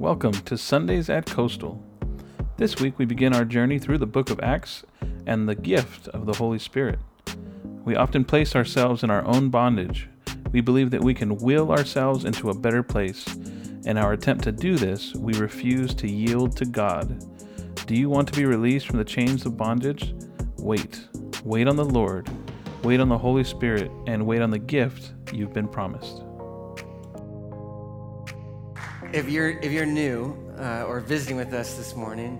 Welcome to Sundays at Coastal. This week we begin our journey through the book of Acts and the gift of the Holy Spirit. We often place ourselves in our own bondage. We believe that we can will ourselves into a better place. In our attempt to do this, we refuse to yield to God. Do you want to be released from the chains of bondage? Wait. Wait on the Lord. Wait on the Holy Spirit and wait on the gift you've been promised. If you're if you're new uh, or visiting with us this morning,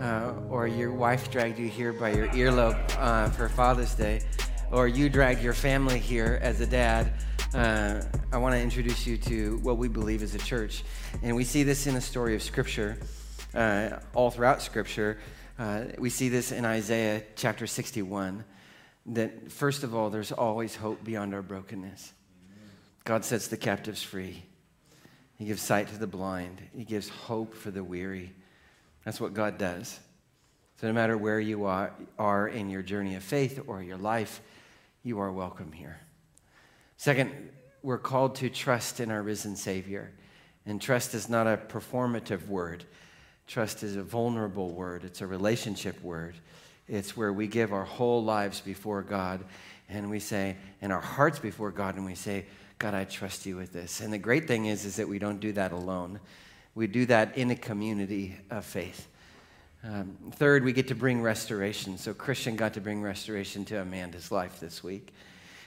uh, or your wife dragged you here by your earlobe uh, for Father's Day, or you dragged your family here as a dad, uh, I want to introduce you to what we believe as a church, and we see this in the story of Scripture, uh, all throughout Scripture. Uh, we see this in Isaiah chapter 61. That first of all, there's always hope beyond our brokenness. God sets the captives free. He gives sight to the blind. He gives hope for the weary. That's what God does. So, no matter where you are, are in your journey of faith or your life, you are welcome here. Second, we're called to trust in our risen Savior. And trust is not a performative word, trust is a vulnerable word, it's a relationship word. It's where we give our whole lives before God and we say, and our hearts before God, and we say, God, I trust you with this. And the great thing is, is that we don't do that alone. We do that in a community of faith. Um, third, we get to bring restoration. So Christian got to bring restoration to Amanda's life this week.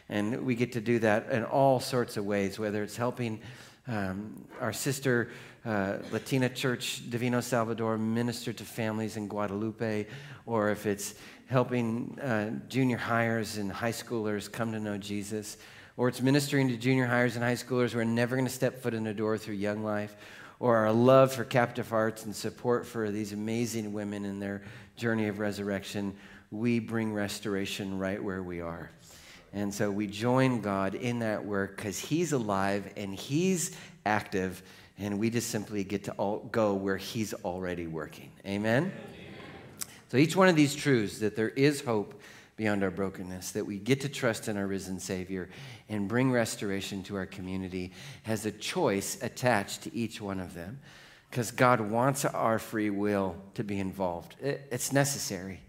And we get to do that in all sorts of ways, whether it's helping um, our sister uh, Latina Church, Divino Salvador, minister to families in Guadalupe, or if it's helping uh, junior hires and high schoolers come to know Jesus, or it's ministering to junior hires and high schoolers who are never going to step foot in the door through Young Life, or our love for captive hearts and support for these amazing women in their journey of resurrection, we bring restoration right where we are. And so we join God in that work because He's alive and He's active, and we just simply get to go where He's already working. Amen? Amen? So each one of these truths that there is hope beyond our brokenness, that we get to trust in our risen Savior and bring restoration to our community, has a choice attached to each one of them because God wants our free will to be involved. It's necessary.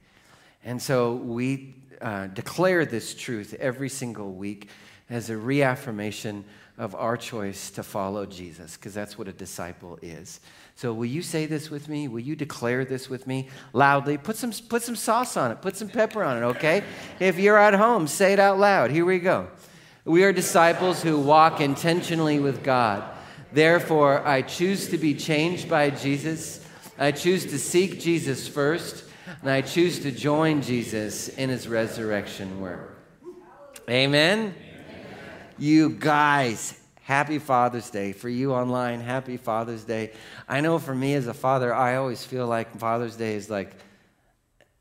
And so we uh, declare this truth every single week as a reaffirmation of our choice to follow Jesus, because that's what a disciple is. So, will you say this with me? Will you declare this with me loudly? Put some, put some sauce on it, put some pepper on it, okay? If you're at home, say it out loud. Here we go. We are disciples who walk intentionally with God. Therefore, I choose to be changed by Jesus. I choose to seek Jesus first, and I choose to join Jesus in his resurrection work. Amen. You guys, happy Father's Day. For you online, happy Father's Day. I know for me as a father, I always feel like Father's Day is like,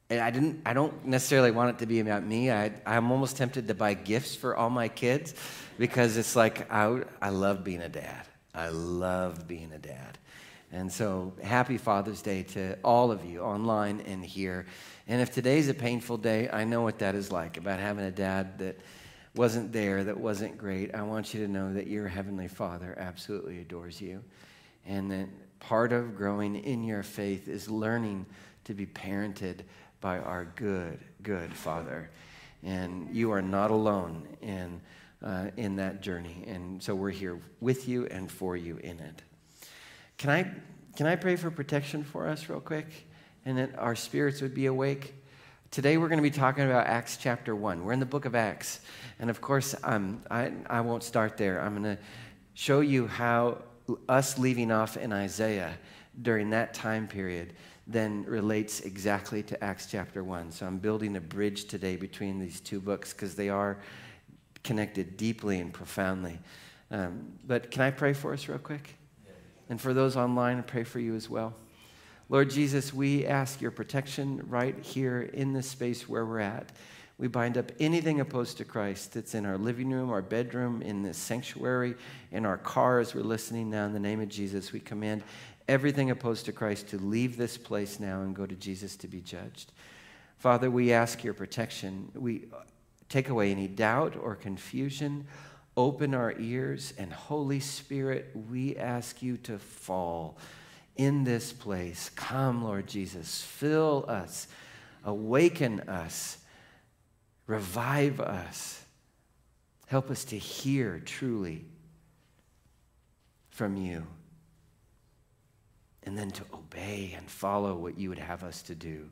I didn't. I don't necessarily want it to be about me. I, I'm almost tempted to buy gifts for all my kids because it's like I, I love being a dad. I love being a dad. And so, happy Father's Day to all of you online and here. And if today's a painful day, I know what that is like about having a dad that wasn't there, that wasn't great, I want you to know that your Heavenly Father absolutely adores you. And that part of growing in your faith is learning to be parented by our good, good Father. And you are not alone in, uh, in that journey. And so we're here with you and for you in it. Can I, can I pray for protection for us, real quick? And that our spirits would be awake? Today we're going to be talking about Acts chapter 1. We're in the book of Acts. And of course, um, I, I won't start there. I'm going to show you how us leaving off in Isaiah during that time period then relates exactly to Acts chapter 1. So I'm building a bridge today between these two books because they are connected deeply and profoundly. Um, but can I pray for us real quick? And for those online, I pray for you as well. Lord Jesus, we ask your protection right here in this space where we're at. We bind up anything opposed to Christ that's in our living room, our bedroom, in this sanctuary, in our car as we're listening now. In the name of Jesus, we command everything opposed to Christ to leave this place now and go to Jesus to be judged. Father, we ask your protection. We take away any doubt or confusion. Open our ears, and Holy Spirit, we ask you to fall in this place. Come, Lord Jesus, fill us, awaken us, revive us. Help us to hear truly from you and then to obey and follow what you would have us to do.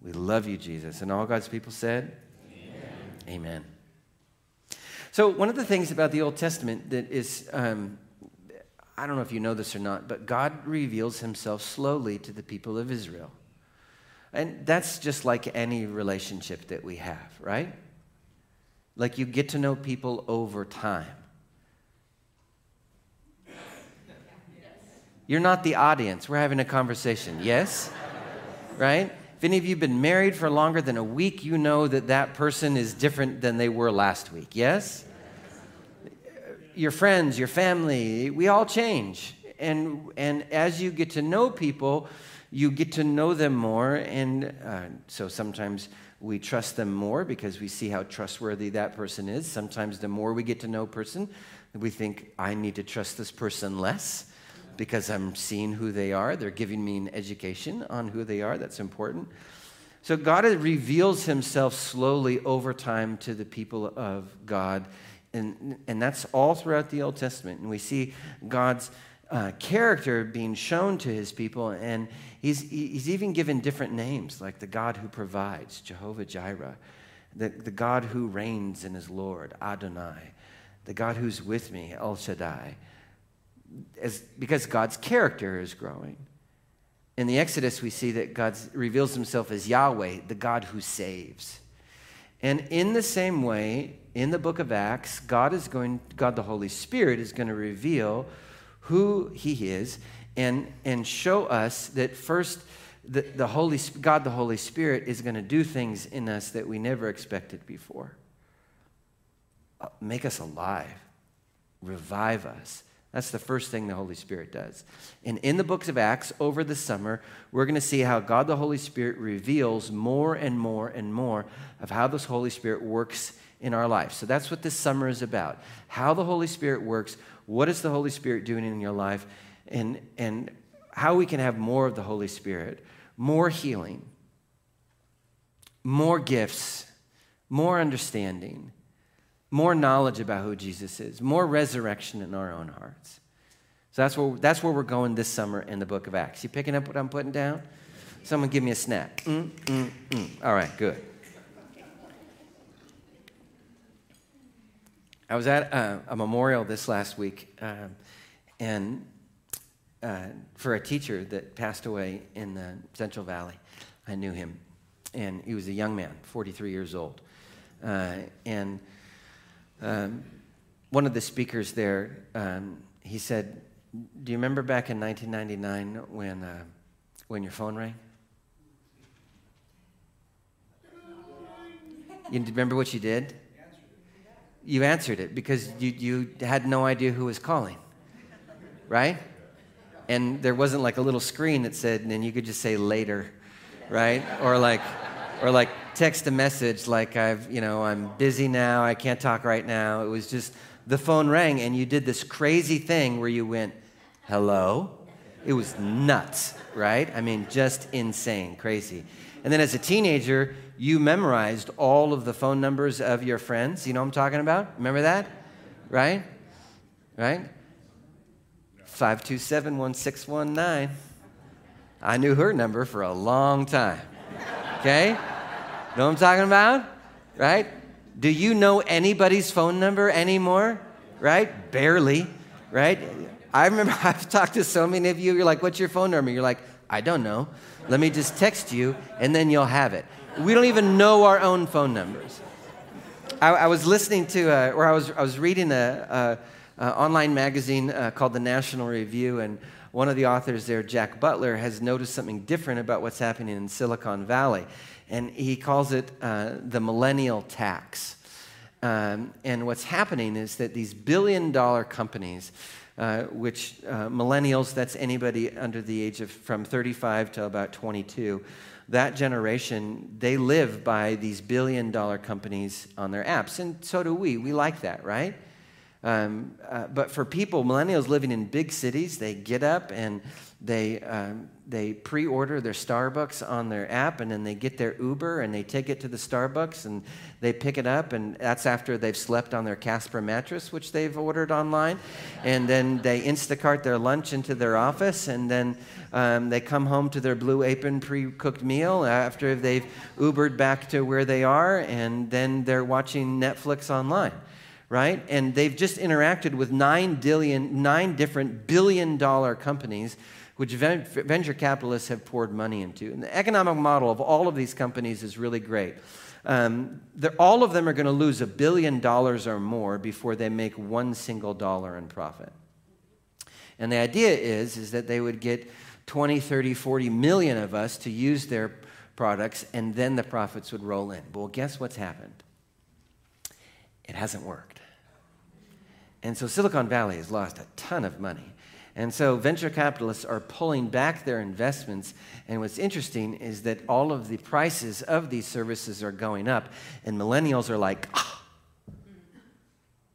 We love you, Jesus. And all God's people said, Amen. Amen. So, one of the things about the Old Testament that is, um, I don't know if you know this or not, but God reveals himself slowly to the people of Israel. And that's just like any relationship that we have, right? Like you get to know people over time. You're not the audience. We're having a conversation. Yes? Right? If any of you have been married for longer than a week, you know that that person is different than they were last week. Yes? Your friends, your family, we all change. And, and as you get to know people, you get to know them more. And uh, so sometimes we trust them more because we see how trustworthy that person is. Sometimes the more we get to know a person, we think, I need to trust this person less because I'm seeing who they are. They're giving me an education on who they are. That's important. So God reveals himself slowly over time to the people of God. And, and that's all throughout the Old Testament. And we see God's uh, character being shown to his people. And he's, he's even given different names, like the God who provides, Jehovah Jireh, the, the God who reigns and is Lord, Adonai, the God who's with me, El Shaddai as, because God's character is growing. In the Exodus, we see that God reveals himself as Yahweh, the God who saves. And in the same way, in the book of Acts, God is going, God the Holy Spirit is going to reveal who he is and, and show us that first the, the Holy, God the Holy Spirit is going to do things in us that we never expected before. Uh, make us alive, revive us, that's the first thing the Holy Spirit does. And in the books of Acts over the summer, we're going to see how God the Holy Spirit reveals more and more and more of how this Holy Spirit works in our life. So that's what this summer is about. How the Holy Spirit works, what is the Holy Spirit doing in your life, and, and how we can have more of the Holy Spirit, more healing, more gifts, more understanding more knowledge about who Jesus is, more resurrection in our own hearts. So that's where, that's where we're going this summer in the book of Acts. You picking up what I'm putting down? Someone give me a snap. Mm, mm, mm. All right, good. I was at uh, a memorial this last week, uh, and uh, for a teacher that passed away in the Central Valley. I knew him, and he was a young man, 43 years old. Uh, and um, one of the speakers there, um, he said, Do you remember back in 1999 when, uh, when your phone rang? You remember what you did? You answered it because you, you had no idea who was calling, right? And there wasn't like a little screen that said, and then you could just say later, right? Or like, or like text a message like I've, you know, I'm busy now, I can't talk right now. It was just the phone rang and you did this crazy thing where you went, "Hello?" It was nuts, right? I mean, just insane, crazy. And then as a teenager, you memorized all of the phone numbers of your friends. You know what I'm talking about? Remember that? Right? Right? 527 1619. I knew her number for a long time. Okay? Know what I'm talking about? Right? Do you know anybody's phone number anymore? Right? Barely. Right? I remember I've talked to so many of you. You're like, what's your phone number? You're like, I don't know. Let me just text you, and then you'll have it. We don't even know our own phone numbers. I, I was listening to, uh, or I was, I was reading a, a, a online magazine uh, called the National Review, and one of the authors there, Jack Butler, has noticed something different about what's happening in Silicon Valley and he calls it uh, the millennial tax. Um, and what's happening is that these billion dollar companies, uh, which uh, millennials, that's anybody under the age of from 35 to about 22, that generation, they live by these billion dollar companies on their apps. And so do we. We like that, right? Um, uh, but for people, millennials living in big cities, they get up and they, um, they pre order their Starbucks on their app, and then they get their Uber and they take it to the Starbucks and they pick it up. And that's after they've slept on their Casper mattress, which they've ordered online. And then they Instacart their lunch into their office, and then um, they come home to their blue apron pre cooked meal after they've Ubered back to where they are, and then they're watching Netflix online right? And they've just interacted with nine, billion, nine different billion dollar companies which venture capitalists have poured money into. And the economic model of all of these companies is really great. Um, all of them are going to lose a billion dollars or more before they make one single dollar in profit. And the idea is, is that they would get 20, 30, 40 million of us to use their products, and then the profits would roll in. Well, guess what's happened? It hasn't worked. And so Silicon Valley has lost a ton of money. And so venture capitalists are pulling back their investments. And what's interesting is that all of the prices of these services are going up. And millennials are like, ah,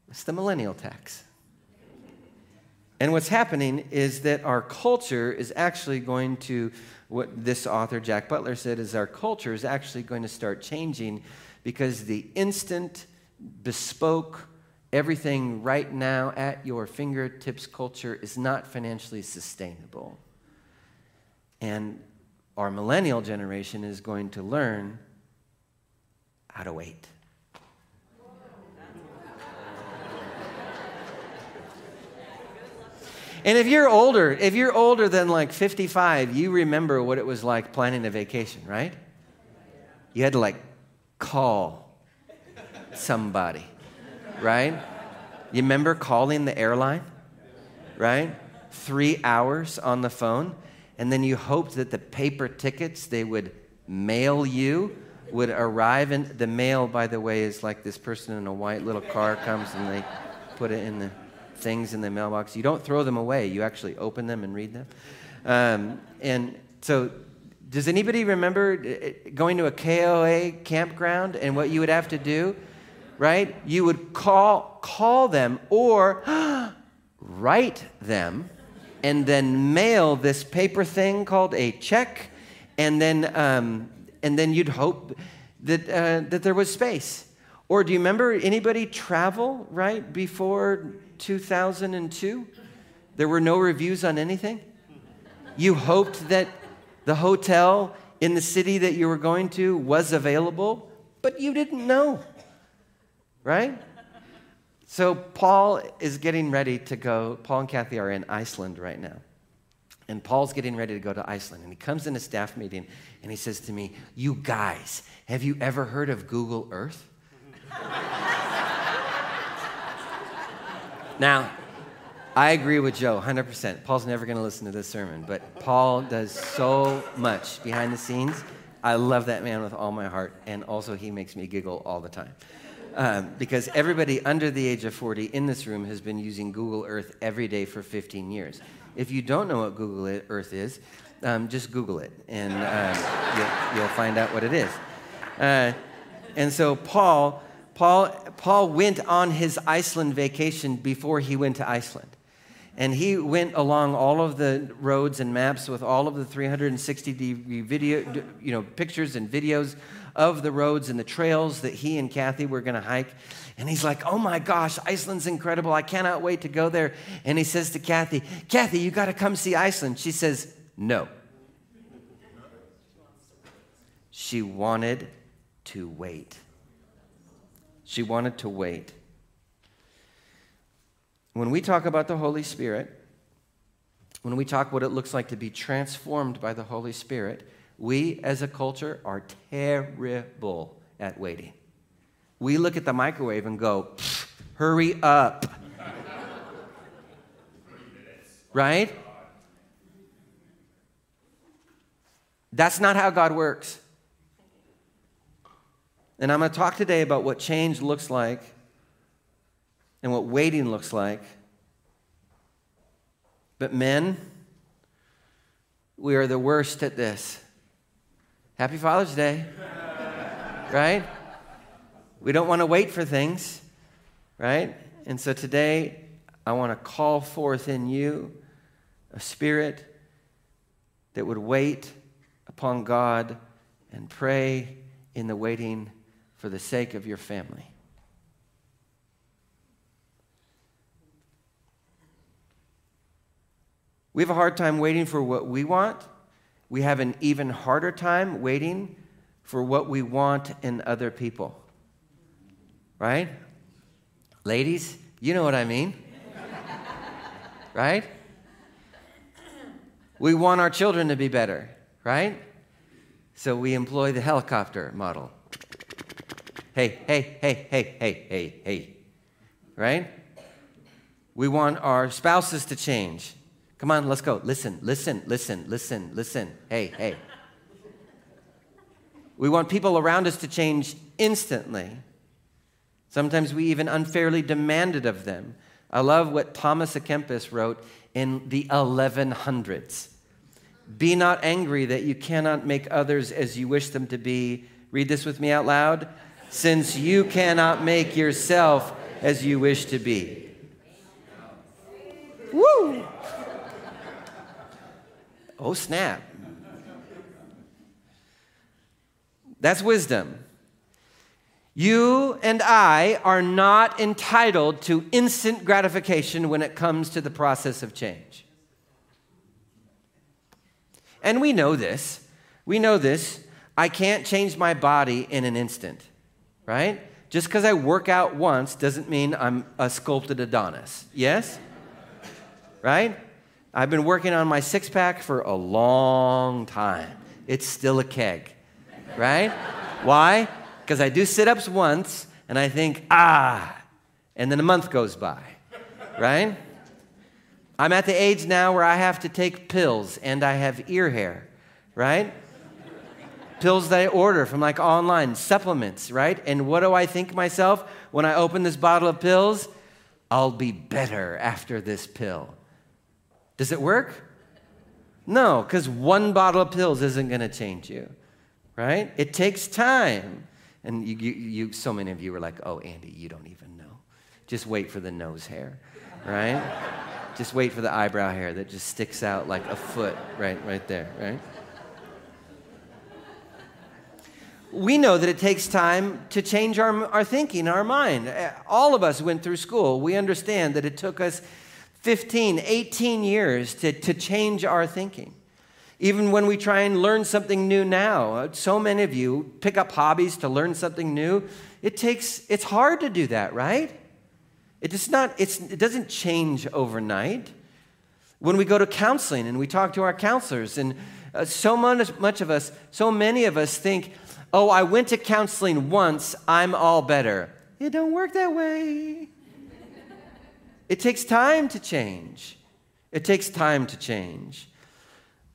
it's the millennial tax. And what's happening is that our culture is actually going to, what this author, Jack Butler, said, is our culture is actually going to start changing because the instant, bespoke, everything right now at your fingertips culture is not financially sustainable. And our millennial generation is going to learn how to wait. And if you're older, if you're older than like 55, you remember what it was like planning a vacation, right? You had to like call somebody right? You remember calling the airline, right? Three hours on the phone, and then you hoped that the paper tickets they would mail you would arrive. And the mail, by the way, is like this person in a white little car comes and they put it in the things in the mailbox. You don't throw them away, you actually open them and read them. Um, and so, does anybody remember uh, going to a KOA campground and what you would have to do? Right? You would call, call them or write them and then mail this paper thing called a check, and then, um, and then you'd hope that, uh, that there was space. Or do you remember anybody travel, right, before 2002? There were no reviews on anything? You hoped that the hotel in the city that you were going to was available, but you didn't know right? So Paul is getting ready to go. Paul and Kathy are in Iceland right now. And Paul's getting ready to go to Iceland. And he comes in a staff meeting and he says to me, You guys, have you ever heard of Google Earth? now, I agree with Joe 100%. Paul's never going to listen to this sermon, but Paul does so much behind the scenes. I love that man with all my heart, and also he makes me giggle all the time um, because everybody under the age of 40 in this room has been using Google Earth every day for 15 years. If you don't know what Google Earth is, um, just Google it and uh, you'll, you'll, find out what it is. Uh, and so Paul, Paul, Paul went on his Iceland vacation before he went to Iceland. And he went along all of the roads and maps with all of the 360 degree video, you know, pictures and videos of the roads and the trails that he and Kathy were going to hike. And he's like, Oh my gosh, Iceland's incredible. I cannot wait to go there. And he says to Kathy, Kathy, you got to come see Iceland. She says, No. She wanted to wait. She wanted to wait. When we talk about the Holy Spirit, when we talk what it looks like to be transformed by the Holy Spirit, we as a culture are terrible at waiting. We look at the microwave and go, hurry up. right? That's not how God works. And I'm going to talk today about what change looks like and what waiting looks like. But men, we are the worst at this. Happy Father's Day. right? We don't want to wait for things, right? And so today, I want to call forth in you a spirit that would wait upon God and pray in the waiting for the sake of your family. We have a hard time waiting for what we want. We have an even harder time waiting for what we want in other people. Right? Ladies, you know what I mean. right? We want our children to be better, right? So we employ the helicopter model. Hey, hey, hey, hey, hey, hey, hey. Right? We want our spouses to change. Come on, let's go. Listen, listen, listen, listen, listen. Hey, hey. We want people around us to change instantly. Sometimes we even unfairly demand it of them. I love what Thomas à Kempis wrote in the 1100s. Be not angry that you cannot make others as you wish them to be. Read this with me out loud. Since you cannot make yourself as you wish to be. Woo! Oh, snap. That's wisdom. You and I are not entitled to instant gratification when it comes to the process of change. And we know this. We know this. I can't change my body in an instant, right? Just because I work out once doesn't mean I'm a sculpted Adonis. Yes? Right? I've been working on my six pack for a long time. It's still a keg, right? Why? Because I do sit ups once and I think, ah, and then a month goes by, right? I'm at the age now where I have to take pills and I have ear hair, right? pills that I order from like online, supplements, right? And what do I think myself when I open this bottle of pills? I'll be better after this pill. Does it work? No, because one bottle of pills isn't going to change you, right? It takes time. And you, you, you, so many of you were like, oh, Andy, you don't even know. Just wait for the nose hair, right? just wait for the eyebrow hair that just sticks out like a foot right, right there, right? we know that it takes time to change our, our thinking, our mind. All of us went through school. We understand that it took us 15, 18 years to, to change our thinking. Even when we try and learn something new now, so many of you pick up hobbies to learn something new. It takes, it's hard to do that, right? It, does not, it's, it doesn't change overnight. When we go to counseling and we talk to our counselors, and uh, so much, much of us, so many of us think, oh, I went to counseling once, I'm all better. It don't work that way. It takes time to change. It takes time to change.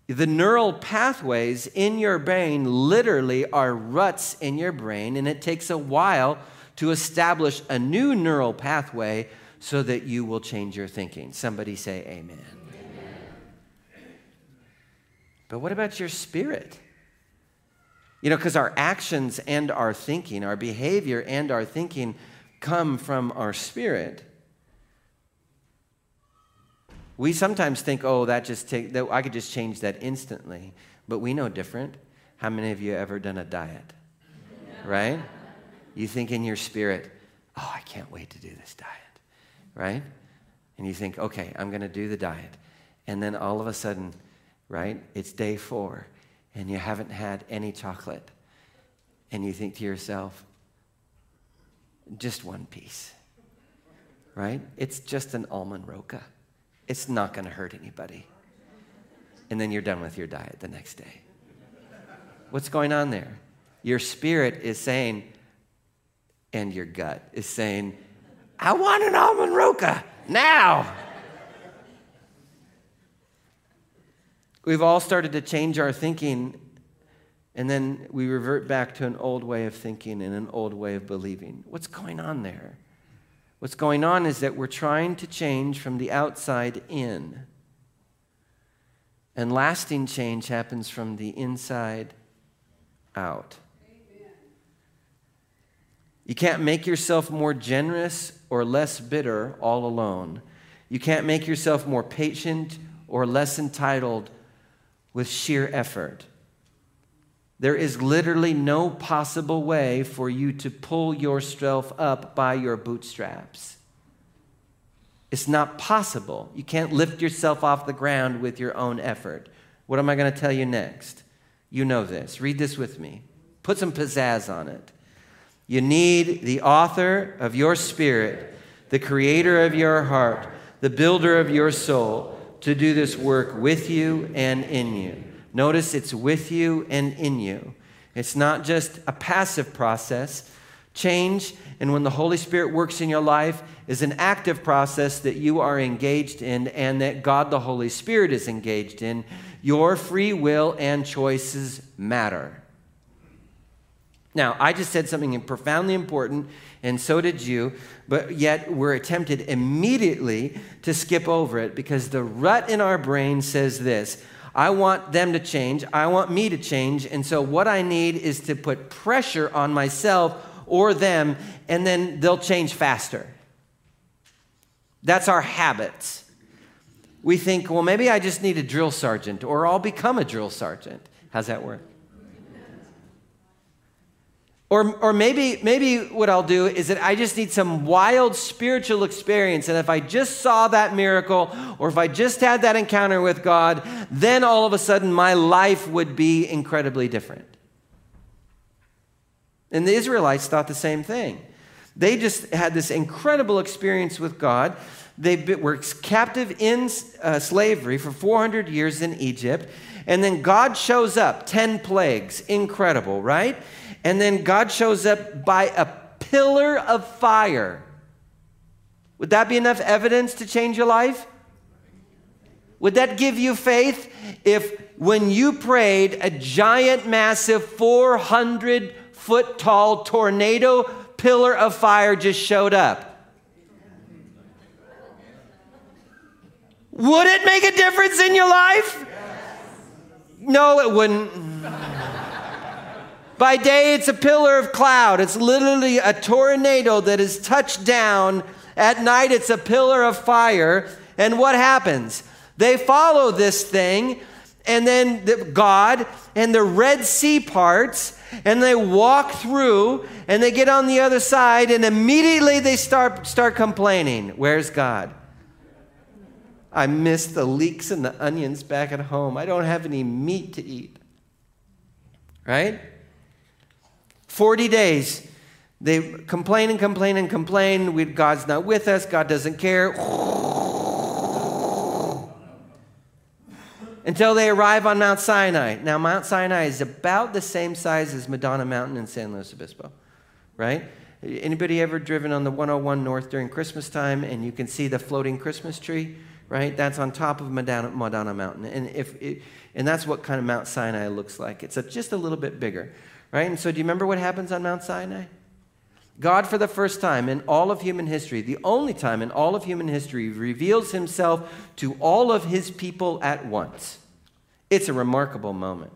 The neural pathways in your brain literally are ruts in your brain, and it takes a while to establish a new neural pathway so that you will change your thinking. Somebody say amen. amen. But what about your spirit? You know, because our actions and our thinking, our behavior and our thinking come from our spirit. We sometimes think, oh, that just take that I could just change that instantly. But we know different. How many of you ever done a diet? Right? You think in your spirit, oh, I can't wait to do this diet. Right? And you think, okay, I'm going to do the diet. And then all of a sudden, right, it's day four and you haven't had any chocolate, and you think to yourself, just one piece, right? It's just an almond roca. It's not going to hurt anybody. And then you're done with your diet the next day. What's going on there? Your spirit is saying, and your gut is saying, I want an almond roca now. We've all started to change our thinking, and then we revert back to an old way of thinking and an old way of believing. What's going on there? What's going on is that we're trying to change from the outside in. And lasting change happens from the inside out. You can't make yourself more generous or less bitter all alone. You can't make yourself more patient or less entitled with sheer effort. There is literally no possible way for you to pull yourself up by your bootstraps. It's not possible. You can't lift yourself off the ground with your own effort. What am I going to tell you next? You know this. Read this with me. Put some pizzazz on it. You need the author of your spirit, the creator of your heart, the builder of your soul, to do this work with you and in you. Notice it's with you and in you. It's not just a passive process. Change, and when the Holy Spirit works in your life, is an active process that you are engaged in and that God the Holy Spirit is engaged in. Your free will and choices matter. Now, I just said something profoundly important, and so did you, but yet we're tempted immediately to skip over it because the rut in our brain says this I want them to change, I want me to change, and so what I need is to put pressure on myself or them, and then they'll change faster. That's our habits. We think, well, maybe I just need a drill sergeant, or I'll become a drill sergeant. How's that work? Or, or maybe, maybe what I'll do is that I just need some wild spiritual experience. And if I just saw that miracle, or if I just had that encounter with God, then all of a sudden my life would be incredibly different. And the Israelites thought the same thing. They just had this incredible experience with God. They were captive in uh, slavery for 400 years in Egypt. And then God shows up, 10 plagues. Incredible, right? And then God shows up by a pillar of fire. Would that be enough evidence to change your life? Would that give you faith if when you prayed, a giant, massive, 400 foot tall tornado pillar of fire just showed up? Would it make a difference in your life? No, it wouldn't. By day, it's a pillar of cloud. It's literally a tornado that is touched down. At night, it's a pillar of fire. And what happens? They follow this thing, and then the, God and the Red Sea parts, and they walk through, and they get on the other side, and immediately they start, start complaining. Where's God? I miss the leeks and the onions back at home. I don't have any meat to eat. Right? 40 days. They complain and complain and complain. We, God's not with us. God doesn't care. Until they arrive on Mount Sinai. Now, Mount Sinai is about the same size as Madonna Mountain in San Luis Obispo, right? Anybody ever driven on the 101 North during Christmas time and you can see the floating Christmas tree, right? That's on top of Madonna, Madonna Mountain. And, if it, and that's what kind of Mount Sinai looks like. It's a, just a little bit bigger. Right? And so, do you remember what happens on Mount Sinai? God, for the first time in all of human history, the only time in all of human history, reveals himself to all of his people at once. It's a remarkable moment.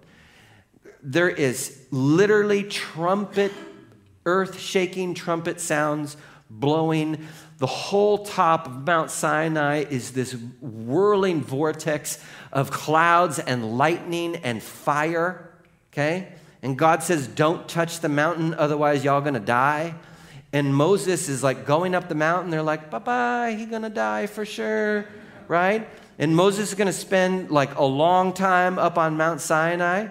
There is literally trumpet, earth shaking trumpet sounds blowing. The whole top of Mount Sinai is this whirling vortex of clouds and lightning and fire. Okay? And God says, Don't touch the mountain, otherwise, y'all gonna die. And Moses is like going up the mountain. They're like, Bye bye, he's gonna die for sure, right? And Moses is gonna spend like a long time up on Mount Sinai,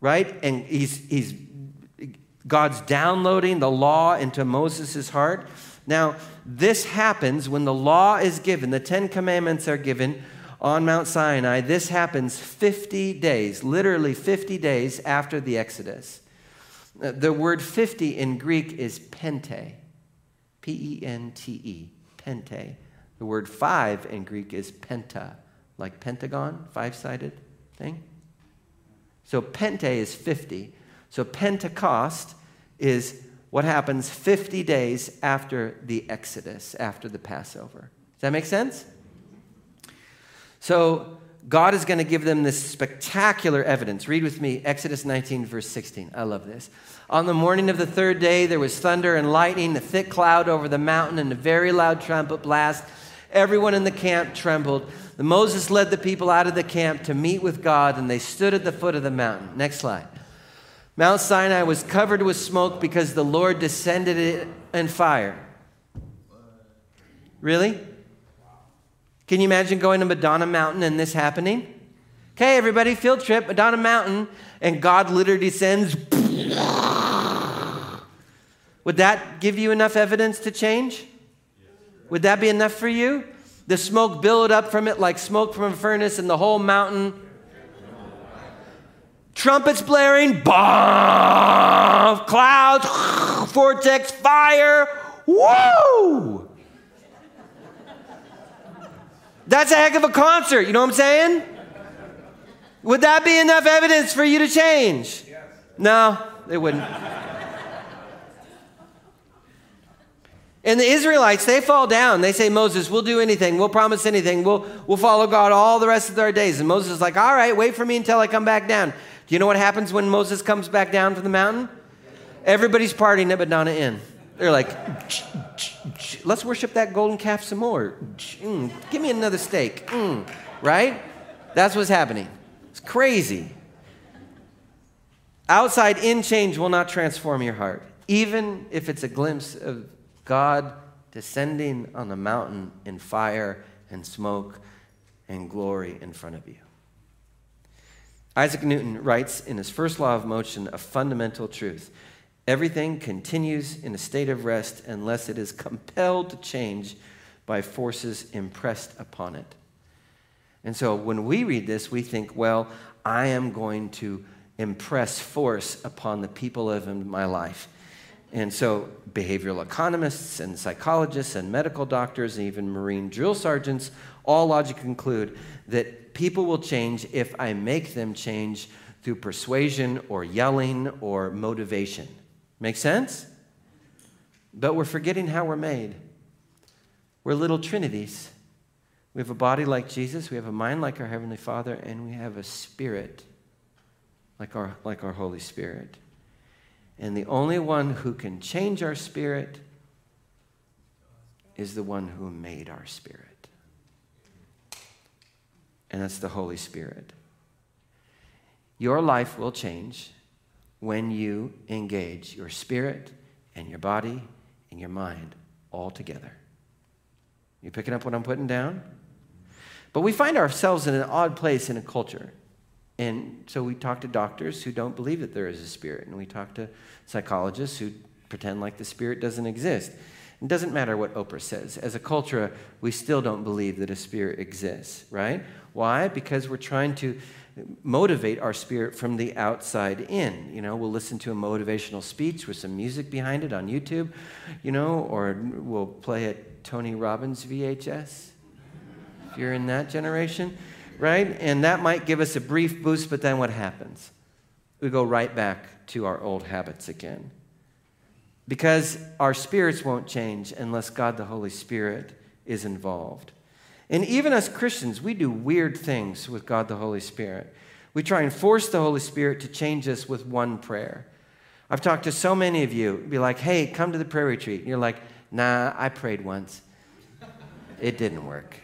right? And he's, he's God's downloading the law into Moses' heart. Now, this happens when the law is given, the Ten Commandments are given on Mount Sinai. This happens 50 days, literally 50 days after the Exodus. Uh, the word 50 in Greek is pente, P E N T E, pente. The word five in Greek is penta, like pentagon, five sided thing. So pente is 50. So Pentecost is what happens 50 days after the Exodus, after the Passover. Does that make sense? So God is going to give them this spectacular evidence. Read with me Exodus 19, verse 16. I love this. On the morning of the third day, there was thunder and lightning, a thick cloud over the mountain, and a very loud trumpet blast. Everyone in the camp trembled. Moses led the people out of the camp to meet with God, and they stood at the foot of the mountain. Next slide. Mount Sinai was covered with smoke because the Lord descended it in fire. Really? Can you imagine going to Madonna Mountain and this happening? Okay, everybody, field trip, Madonna Mountain, and God literally descends. Would that give you enough evidence to change? Would that be enough for you? The smoke billowed up from it like smoke from a furnace, and the whole mountain. Trumpets blaring, bomb, clouds, vortex, fire. Woo! That's a heck of a concert, you know what I'm saying? Would that be enough evidence for you to change? Yes. No, it wouldn't. and the Israelites, they fall down. They say, Moses, we'll do anything. We'll promise anything. We'll, we'll follow God all the rest of our days. And Moses is like, all right, wait for me until I come back down. Do you know what happens when Moses comes back down from the mountain? Everybody's partying at Madonna Inn. They're like, let's worship that golden calf some more. Mm, give me another steak. Mm, right? That's what's happening. It's crazy. Outside in change will not transform your heart, even if it's a glimpse of God descending on the mountain in fire and smoke and glory in front of you. Isaac Newton writes in his first law of motion a fundamental truth Everything continues in a state of rest unless it is compelled to change by forces impressed upon it. And so when we read this, we think, well, I am going to impress force upon the people of my life. And so behavioral economists and psychologists and medical doctors and even Marine drill sergeants all logic conclude that people will change if I make them change through persuasion or yelling or motivation. Make sense? But we're forgetting how we're made. We're little trinities. We have a body like Jesus, we have a mind like our Heavenly Father, and we have a spirit like our, like our Holy Spirit. And the only one who can change our spirit is the one who made our spirit. And that's the Holy Spirit. Your life will change when you engage your spirit and your body and your mind all together. You picking up what I'm putting down? But we find ourselves in an odd place in a culture. And so we talk to doctors who don't believe that there is a spirit, and we talk to psychologists who pretend like the spirit doesn't exist. It doesn't matter what Oprah says. As a culture, we still don't believe that a spirit exists, right? Why? Because we're trying to motivate our spirit from the outside in. You know, we'll listen to a motivational speech with some music behind it on YouTube, you know, or we'll play at Tony Robbins VHS, if you're in that generation, right? And that might give us a brief boost, but then what happens? We go right back to our old habits again. Because our spirits won't change unless God the Holy Spirit is involved. And even as Christians, we do weird things with God the Holy Spirit. We try and force the Holy Spirit to change us with one prayer. I've talked to so many of you, be like, hey, come to the prayer retreat. And you're like, nah, I prayed once. It didn't work.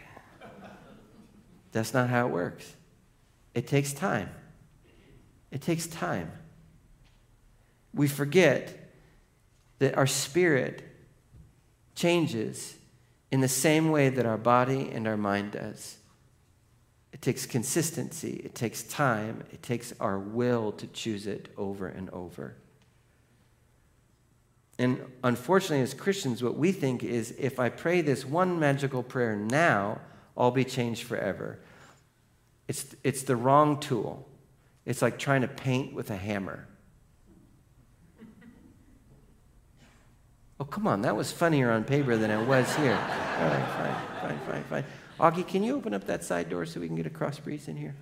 That's not how it works. It takes time. It takes time. We forget that our spirit changes in the same way that our body and our mind does. It takes consistency, it takes time, it takes our will to choose it over and over. And unfortunately, as Christians, what we think is if I pray this one magical prayer now, I'll be changed forever. It's, it's the wrong tool. It's like trying to paint with a hammer. Oh, come on, that was funnier on paper than it was here. All right, fine, fine, fine, fine. Augie, can you open up that side door so we can get a cross breeze in here?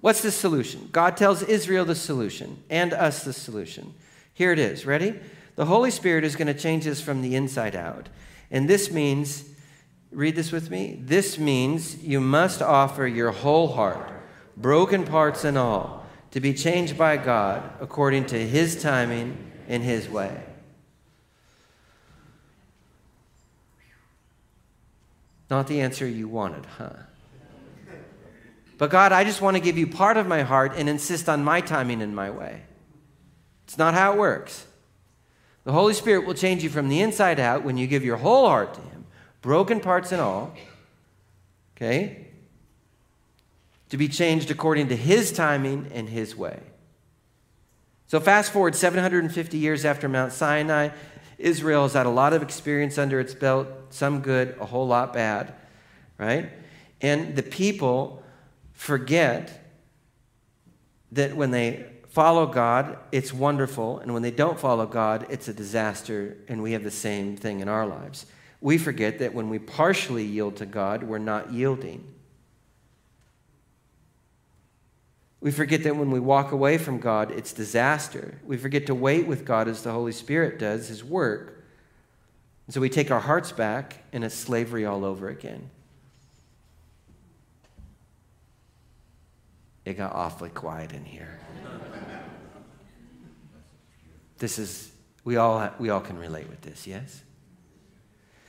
What's the solution? God tells Israel the solution and us the solution. Here it is. Ready? The Holy Spirit is going to change us from the inside out. And this means Read this with me. This means you must offer your whole heart, broken parts and all, to be changed by God according to His timing and His way. Not the answer you wanted, huh? But God, I just want to give you part of my heart and insist on my timing and my way. It's not how it works. The Holy Spirit will change you from the inside out when you give your whole heart to Him, broken parts and all. Okay? To be changed according to His timing and His way. So, fast forward 750 years after Mount Sinai, Israel has had a lot of experience under its belt, some good, a whole lot bad, right? And the people forget that when they follow God, it's wonderful, and when they don't follow God, it's a disaster, and we have the same thing in our lives. We forget that when we partially yield to God, we're not yielding. We forget that when we walk away from God, it's disaster. We forget to wait with God as the Holy Spirit does his work. And so we take our hearts back, and it's slavery all over again. It got awfully quiet in here. this is, we all, we all can relate with this, yes?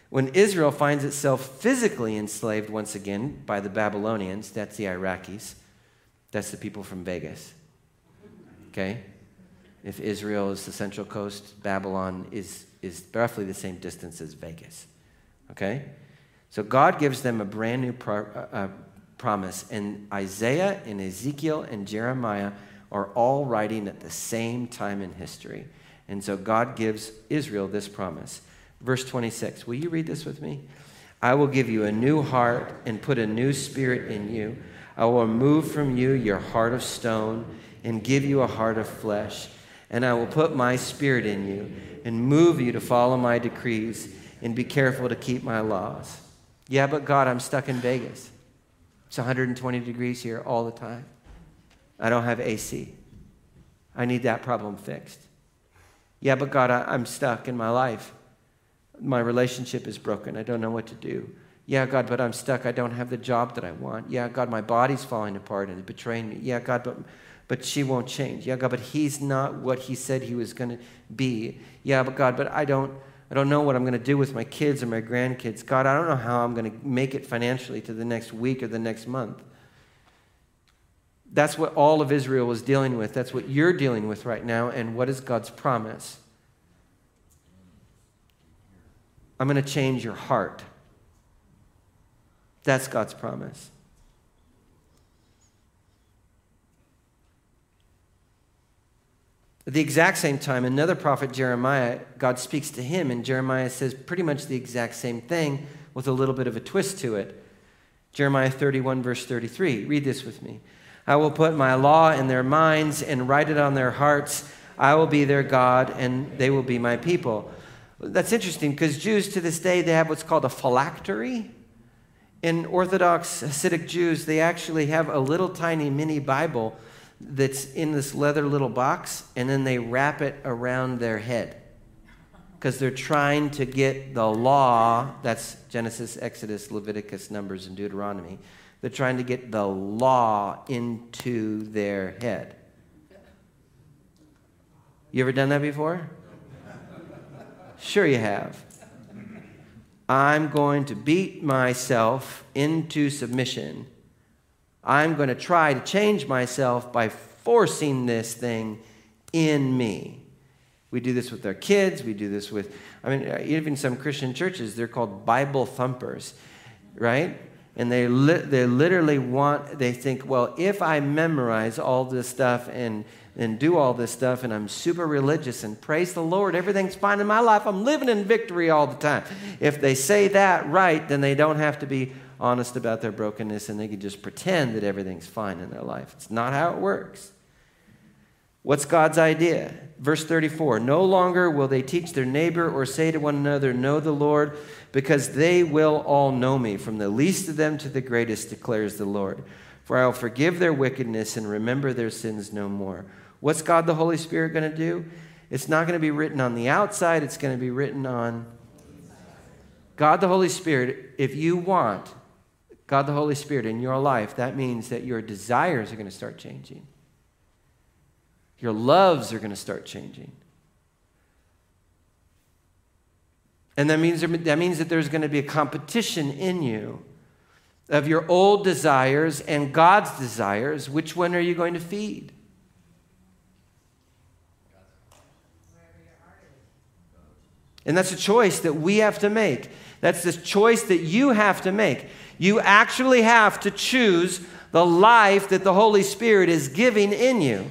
When Israel finds itself physically enslaved once again by the Babylonians, that's the Iraqis, that's the people from Vegas. Okay? If Israel is the central coast, Babylon is, is roughly the same distance as Vegas. Okay? So God gives them a brand new pro, uh, uh promise. And Isaiah and Ezekiel and Jeremiah are all writing at the same time in history. And so God gives Israel this promise. Verse 26. Will you read this with me? I will give you a new heart and put a new spirit in you. I will remove from you your heart of stone and give you a heart of flesh. And I will put my spirit in you and move you to follow my decrees and be careful to keep my laws. Yeah, but God, I'm stuck in Vegas. It's 120 degrees here all the time. I don't have AC. I need that problem fixed. Yeah, but God, I, am stuck in my life. My relationship is broken. I don't know what to do. Yeah, God, but I'm stuck. I don't have the job that I want. Yeah, God, my body's falling apart and it's betraying me. Yeah, God, but but she won't change. Yeah, God, but he's not what he said he was going to be. Yeah, but God, but I don't I don't know what I'm going to do with my kids or my grandkids. God, I don't know how I'm going to make it financially to the next week or the next month. That's what all of Israel was dealing with. That's what you're dealing with right now. And what is God's promise? I'm going to change your heart. That's God's promise. At the exact same time, another prophet, Jeremiah, God speaks to him, and Jeremiah says pretty much the exact same thing with a little bit of a twist to it. Jeremiah 31, verse 33. Read this with me. I will put my law in their minds and write it on their hearts. I will be their God, and they will be my people. That's interesting because Jews to this day, they have what's called a phylactery. In Orthodox Hasidic Jews, they actually have a little tiny mini Bible that's in this leather little box, and then they wrap it around their head because they're trying to get the law that's Genesis, Exodus, Leviticus, Numbers, and Deuteronomy. They're trying to get the law into their head. You ever done that before? Sure, you have. I'm going to beat myself into submission I'm going to try to change myself by forcing this thing in me. We do this with our kids. We do this with, I mean, even some Christian churches, they're called Bible thumpers, right? And they, li- they literally want, they think, well, if I memorize all this stuff and, and do all this stuff and I'm super religious and praise the Lord, everything's fine in my life, I'm living in victory all the time. If they say that right, then they don't have to be honest about their brokenness and they can just pretend that everything's fine in their life. It's not how it works. What's God's idea? Verse 34 No longer will they teach their neighbor or say to one another, Know the Lord, because they will all know me, from the least of them to the greatest, declares the Lord. For I will forgive their wickedness and remember their sins no more. What's God the Holy Spirit going to do? It's not going to be written on the outside, it's going to be written on God the Holy Spirit, if you want God the Holy Spirit in your life, that means that your desires are going to start changing. Your loves are going to start changing. And that means, that means that there's going to be a competition in you of your old desires and God's desires. Which one are you going to feed? And that's a choice that we have to make. That's the choice that you have to make. You actually have to choose the life that the Holy Spirit is giving in you.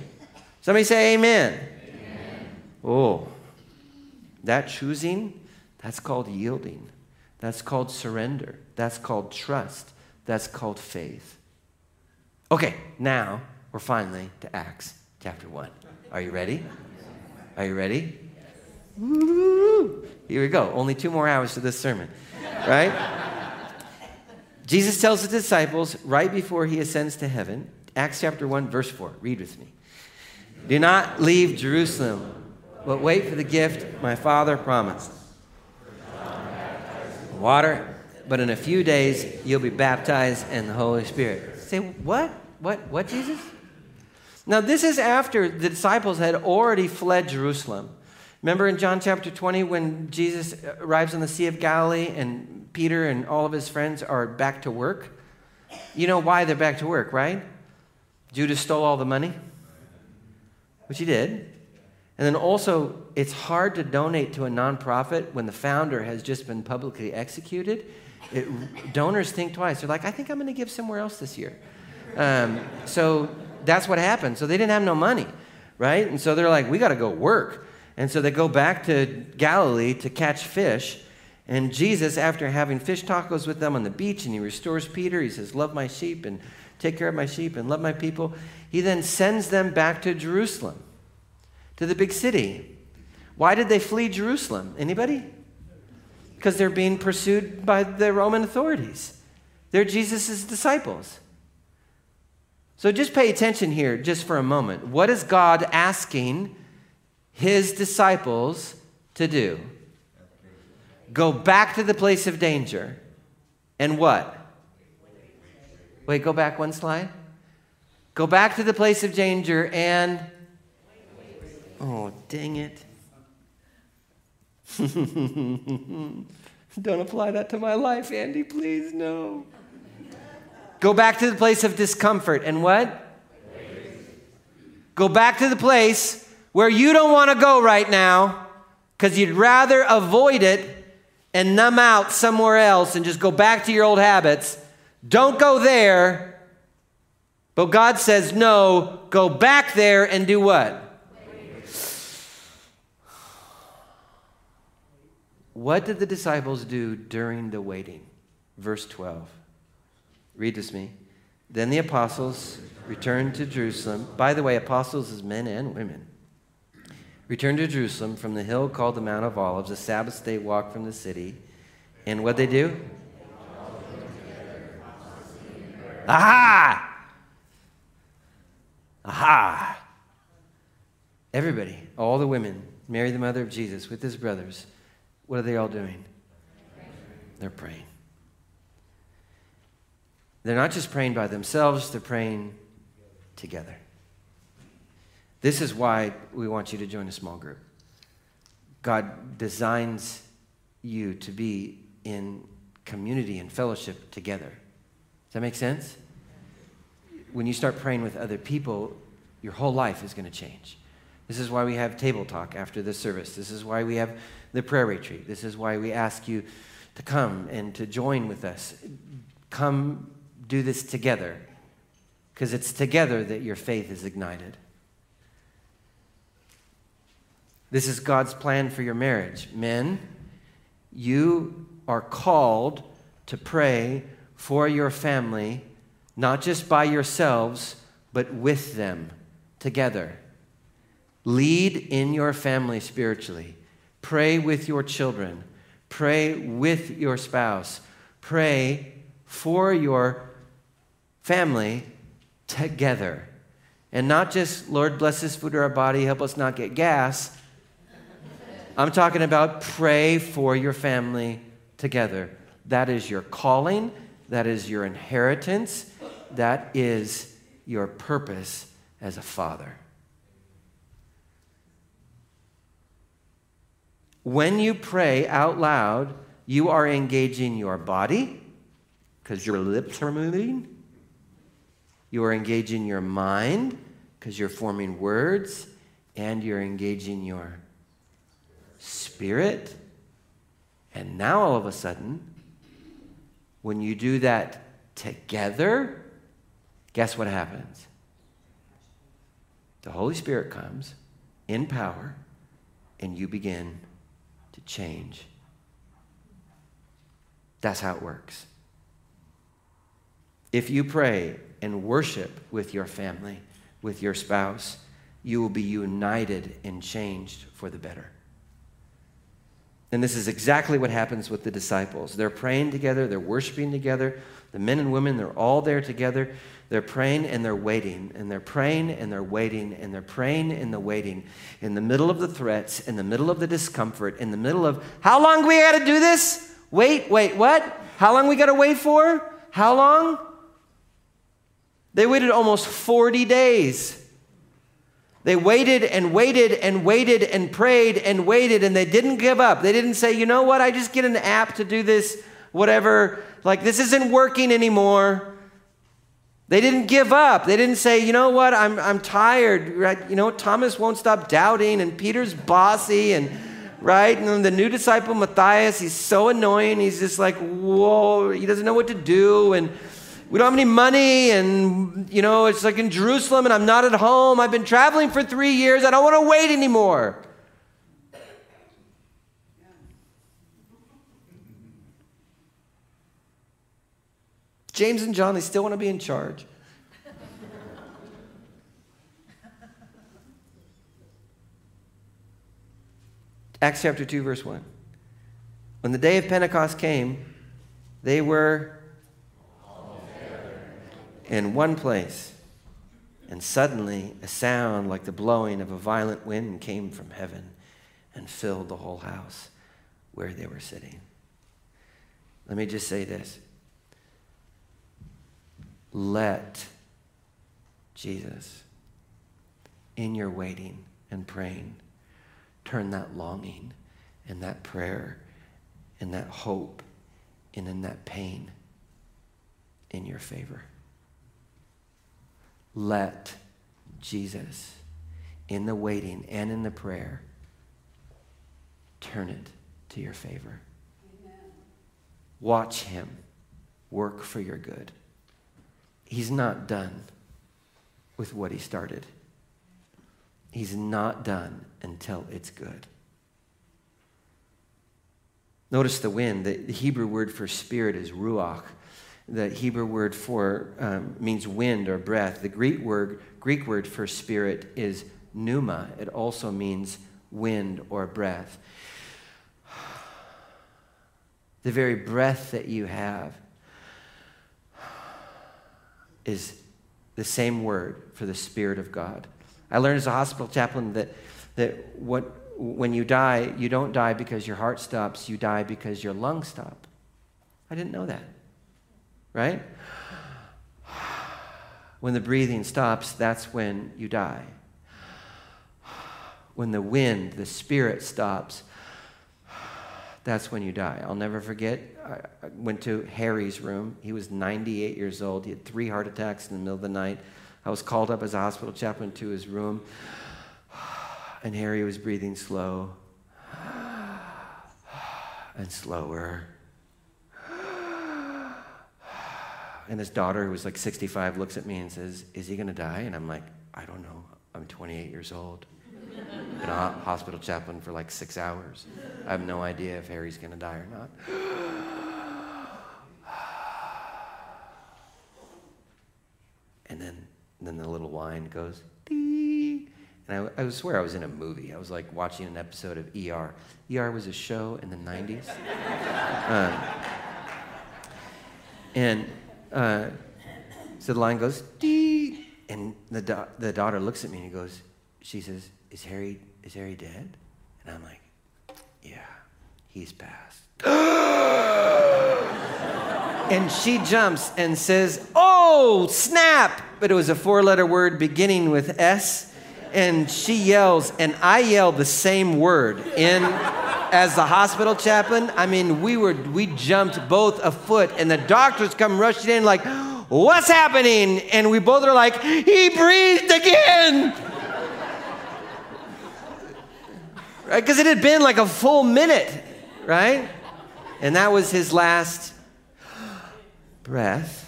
Somebody say amen. amen. Oh, that choosing, that's called yielding. That's called surrender. That's called trust. That's called faith. Okay, now we're finally to Acts chapter 1. Are you ready? Are you ready? Woo! Here we go. Only two more hours to this sermon, right? Jesus tells the disciples right before he ascends to heaven, Acts chapter 1, verse 4. Read with me. Do not leave Jerusalem, but wait for the gift my Father promised. Water, but in a few days you'll be baptized in the Holy Spirit. Say, what? What? What, Jesus? Now, this is after the disciples had already fled Jerusalem. Remember in John chapter 20 when Jesus arrives on the Sea of Galilee and Peter and all of his friends are back to work? You know why they're back to work, right? Judas stole all the money, which he did. And then also, it's hard to donate to a nonprofit when the founder has just been publicly executed. It, donors think twice. They're like, I think I'm going to give somewhere else this year. Um, so that's what happened. So they didn't have no money, right? And so they're like, we got to go work. And so they go back to Galilee to catch fish. And Jesus, after having fish tacos with them on the beach, and he restores Peter, he says, Love my sheep and take care of my sheep and love my people. He then sends them back to Jerusalem, to the big city. Why did they flee Jerusalem? Anybody? Because they're being pursued by the Roman authorities. They're Jesus' disciples. So just pay attention here, just for a moment. What is God asking his disciples to do? Go back to the place of danger. And what? Wait, go back one slide. Go back to the place of danger and. Oh, dang it. Don't apply that to my life, Andy, please, no. Go back to the place of discomfort and what? Go back to the place where you don't want to go right now because you'd rather avoid it and numb out somewhere else and just go back to your old habits. Don't go there. But God says, no, go back there and do what? What did the disciples do during the waiting? Verse 12. Read with me. Then the apostles returned to Jerusalem. By the way, apostles is men and women returned to Jerusalem from the hill called the Mount of Olives, a Sabbath day walk from the city. And what they do? Aha! Aha! Everybody, all the women, Mary, the mother of Jesus, with his brothers, what are they all doing? They're praying. They're not just praying by themselves, they're praying together. This is why we want you to join a small group. God designs you to be in community and fellowship together. Does that make sense? When you start praying with other people, your whole life is going to change. This is why we have table talk after the service. This is why we have the prayer retreat. This is why we ask you to come and to join with us. Come do this together because it's together that your faith is ignited. This is God's plan for your marriage. Men, you are called to pray for your family, not just by yourselves, but with them together. Lead in your family spiritually. Pray with your children. Pray with your spouse. Pray for your family together. And not just, Lord, bless this food or our body, help us not get gas I'm talking about pray for your family together. That is your calling, that is your inheritance, that is your purpose as a father. When you pray out loud, you are engaging your body because your lips are moving. You are engaging your mind because you're forming words, and you're engaging your spirit. And now all of a sudden, when you do that together, guess what happens? The Holy Spirit comes in power, and you begin to change. That's how it works. If you pray and worship with your family, with your spouse, you will be united and changed for the better. And this is exactly what happens with the disciples. They're praying together, they're worshiping together. The men and women, they're all there together. They're praying and they're waiting, and they're praying and they're waiting, and they're praying and they're waiting. In the middle of the threats, in the middle of the discomfort, in the middle of, how long we got to do this? Wait, wait, what? How long we got to wait for? How long? They waited almost 40 days. They waited and waited and waited and prayed and waited and they didn't give up. They didn't say, you know what, I just get an app to do this, whatever. Like, this isn't working anymore. They didn't give up. They didn't say, you know what, I'm, I'm tired. Right? You know, Thomas won't stop doubting and Peter's bossy and right? And then the new disciple Matthias, he's so annoying. He's just like, whoa, he doesn't know what to do. And we don't have any money and you know it's like in jerusalem and i'm not at home. I've been traveling for three years. I don't want to wait anymore. James and john they still want to be in charge. Acts chapter 2 verse 1 when the day of pentecost came they were in one place. And suddenly, a sound like the blowing of a violent wind came from heaven and filled the whole house where they were sitting. Let me just say this let Jesus, in your waiting and praying, turn that longing and that prayer and that hope and in that pain in your favor let Jesus, in the waiting and in the prayer, turn it to your favor. Watch him work for your good. He's not done with what he started. He's not done until it's good. Notice the wind. The Hebrew word for spirit is ruach the Hebrew word for um, means wind or breath. The Greek word, Greek word for spirit is pneuma. It also means wind or breath. The very breath that you have is the same word for the Spirit of God. I learned as a hospital chaplain that, that what, when you die, you don't die because your heart stops, you die because your lungs stop. I didn't know that right? When the breathing stops, that's when you die. When the wind, the spirit stops, that's when you die. I'll never forget. I went to Harry's room. He was 98 years old. He had three heart attacks in the middle of the night. I was called up as a hospital chaplain to his room, and Harry was breathing slow and slower and this daughter, who was like 65, looks at me and says, Is he going to die? And I'm like, I don't know. I'm 28 years old. Been a hospital chaplain for like six hours. I have no idea if Harry's going to die or not. And then, then the little whine goes, Dee. And I, I swear I was in a movie. I was like watching an episode of ER. ER was a show in the 90s. Um, and uh, so the line goes, Dee! and the, da- the daughter looks at me and goes, she says, is Harry, is Harry dead? And I'm like, yeah, he's passed. And she jumps and says, Oh, snap! But it was a four letter word beginning with S. And she yells, and I yell the same word in as the hospital chaplain. I mean, we were we jumped both a foot, and the doctors come rushing in like, What's happening? And we both are like, He breathed again. right? Because it had been like a full minute, right? And that was his last breath.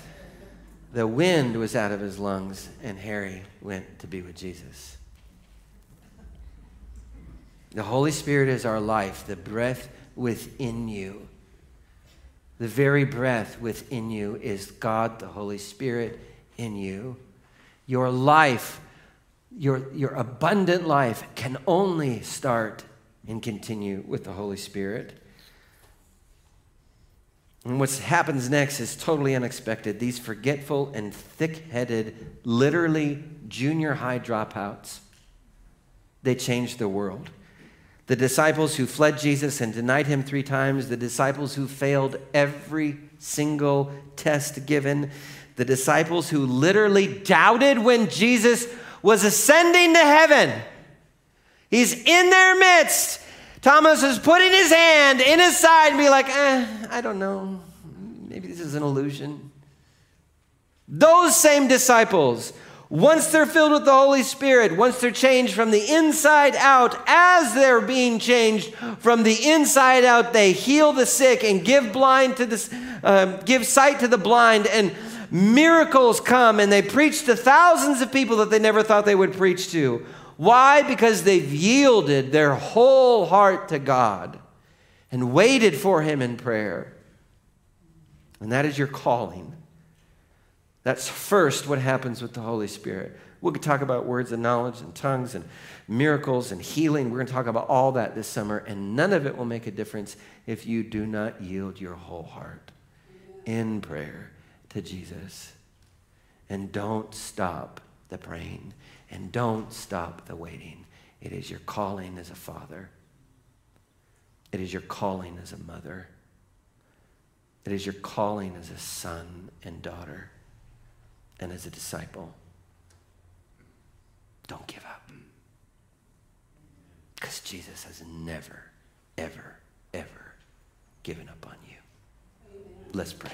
The wind was out of his lungs, and Harry went to be with Jesus. The Holy Spirit is our life, the breath within you. The very breath within you is God, the Holy Spirit in you. Your life, your, your abundant life, can only start and continue with the Holy Spirit. And what happens next is totally unexpected. These forgetful and thick headed, literally junior high dropouts, they change the world. The disciples who fled Jesus and denied him three times, the disciples who failed every single test given, the disciples who literally doubted when Jesus was ascending to heaven. He's in their midst. Thomas is putting his hand in his side and be like, eh, I don't know. Maybe this is an illusion. Those same disciples, once they're filled with the Holy Spirit, once they're changed from the inside out, as they're being changed from the inside out, they heal the sick and give blind to the, uh, give sight to the blind, and miracles come, and they preach to thousands of people that they never thought they would preach to. Why? Because they've yielded their whole heart to God and waited for Him in prayer. And that is your calling. That's first what happens with the Holy Spirit. We could talk about words of knowledge and tongues and miracles and healing. We're going to talk about all that this summer, and none of it will make a difference if you do not yield your whole heart in prayer to Jesus. And don't stop the praying. And don't stop the waiting. It is your calling as a father, it is your calling as a mother, it is your calling as a son and daughter, and as a disciple. Don't give up. Because Jesus has never, ever, ever given up on you. Let's pray.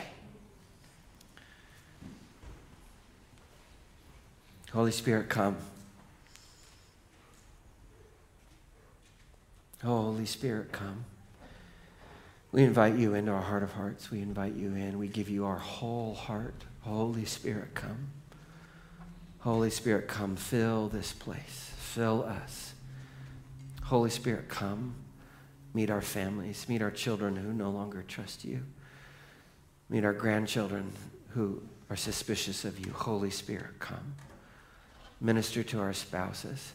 Holy Spirit, come. Holy Spirit, come. We invite you into our heart of hearts. We invite you in. We give you our whole heart. Holy Spirit, come. Holy Spirit, come. Fill this place. Fill us. Holy Spirit, come. Meet our families. Meet our children who no longer trust you. Meet our grandchildren who are suspicious of you. Holy Spirit, come minister to our spouses.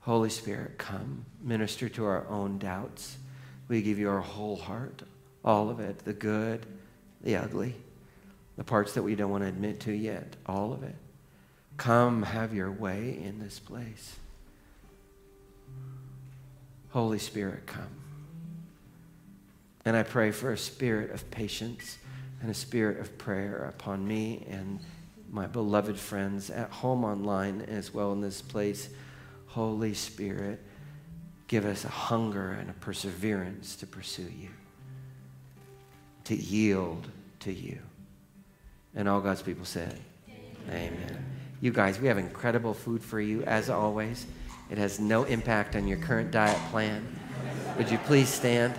Holy Spirit, come, minister to our own doubts. We give you our whole heart, all of it, the good, the ugly, the parts that we don't want to admit to yet, all of it. Come, have your way in this place. Holy Spirit, come. And I pray for a spirit of patience and a spirit of prayer upon me and my beloved friends at home online as well in this place. Holy Spirit, give us a hunger and a perseverance to pursue you, to yield to you. And all God's people said, Amen. Amen. You guys, we have incredible food for you as always. It has no impact on your current diet plan. Would you please stand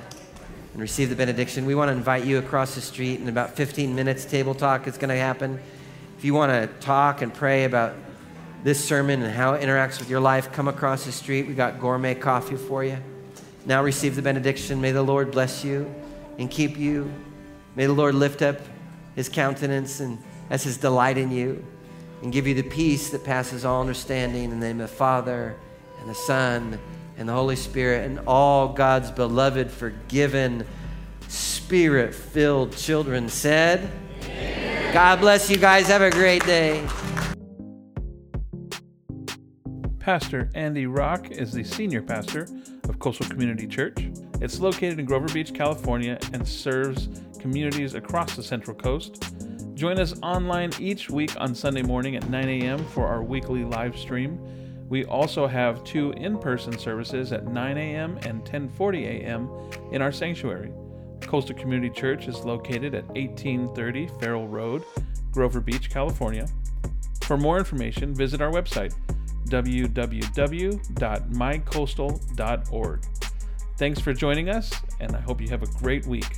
and receive the benediction? We want to invite you across the street in about 15 minutes. Table talk is going to happen. If you want to talk and pray about this sermon and how it interacts with your life, come across the street. We got gourmet coffee for you. Now receive the benediction. May the Lord bless you and keep you. May the Lord lift up his countenance and as his delight in you and give you the peace that passes all understanding in the name of the Father and the Son and the Holy Spirit and all God's beloved, forgiven, spirit filled children said, God bless you guys. Have a great day. Pastor Andy Rock is the senior pastor of Coastal Community Church. It's located in Grover Beach, California, and serves communities across the Central Coast. Join us online each week on Sunday morning at 9 a.m. for our weekly live stream. We also have two in-person services at 9 a.m. and 10:40 a.m. in our sanctuary. Coastal Community Church is located at 1830 Farroll Road, Grover Beach, California. For more information, visit our website www.mycoastal.org. Thanks for joining us, and I hope you have a great week.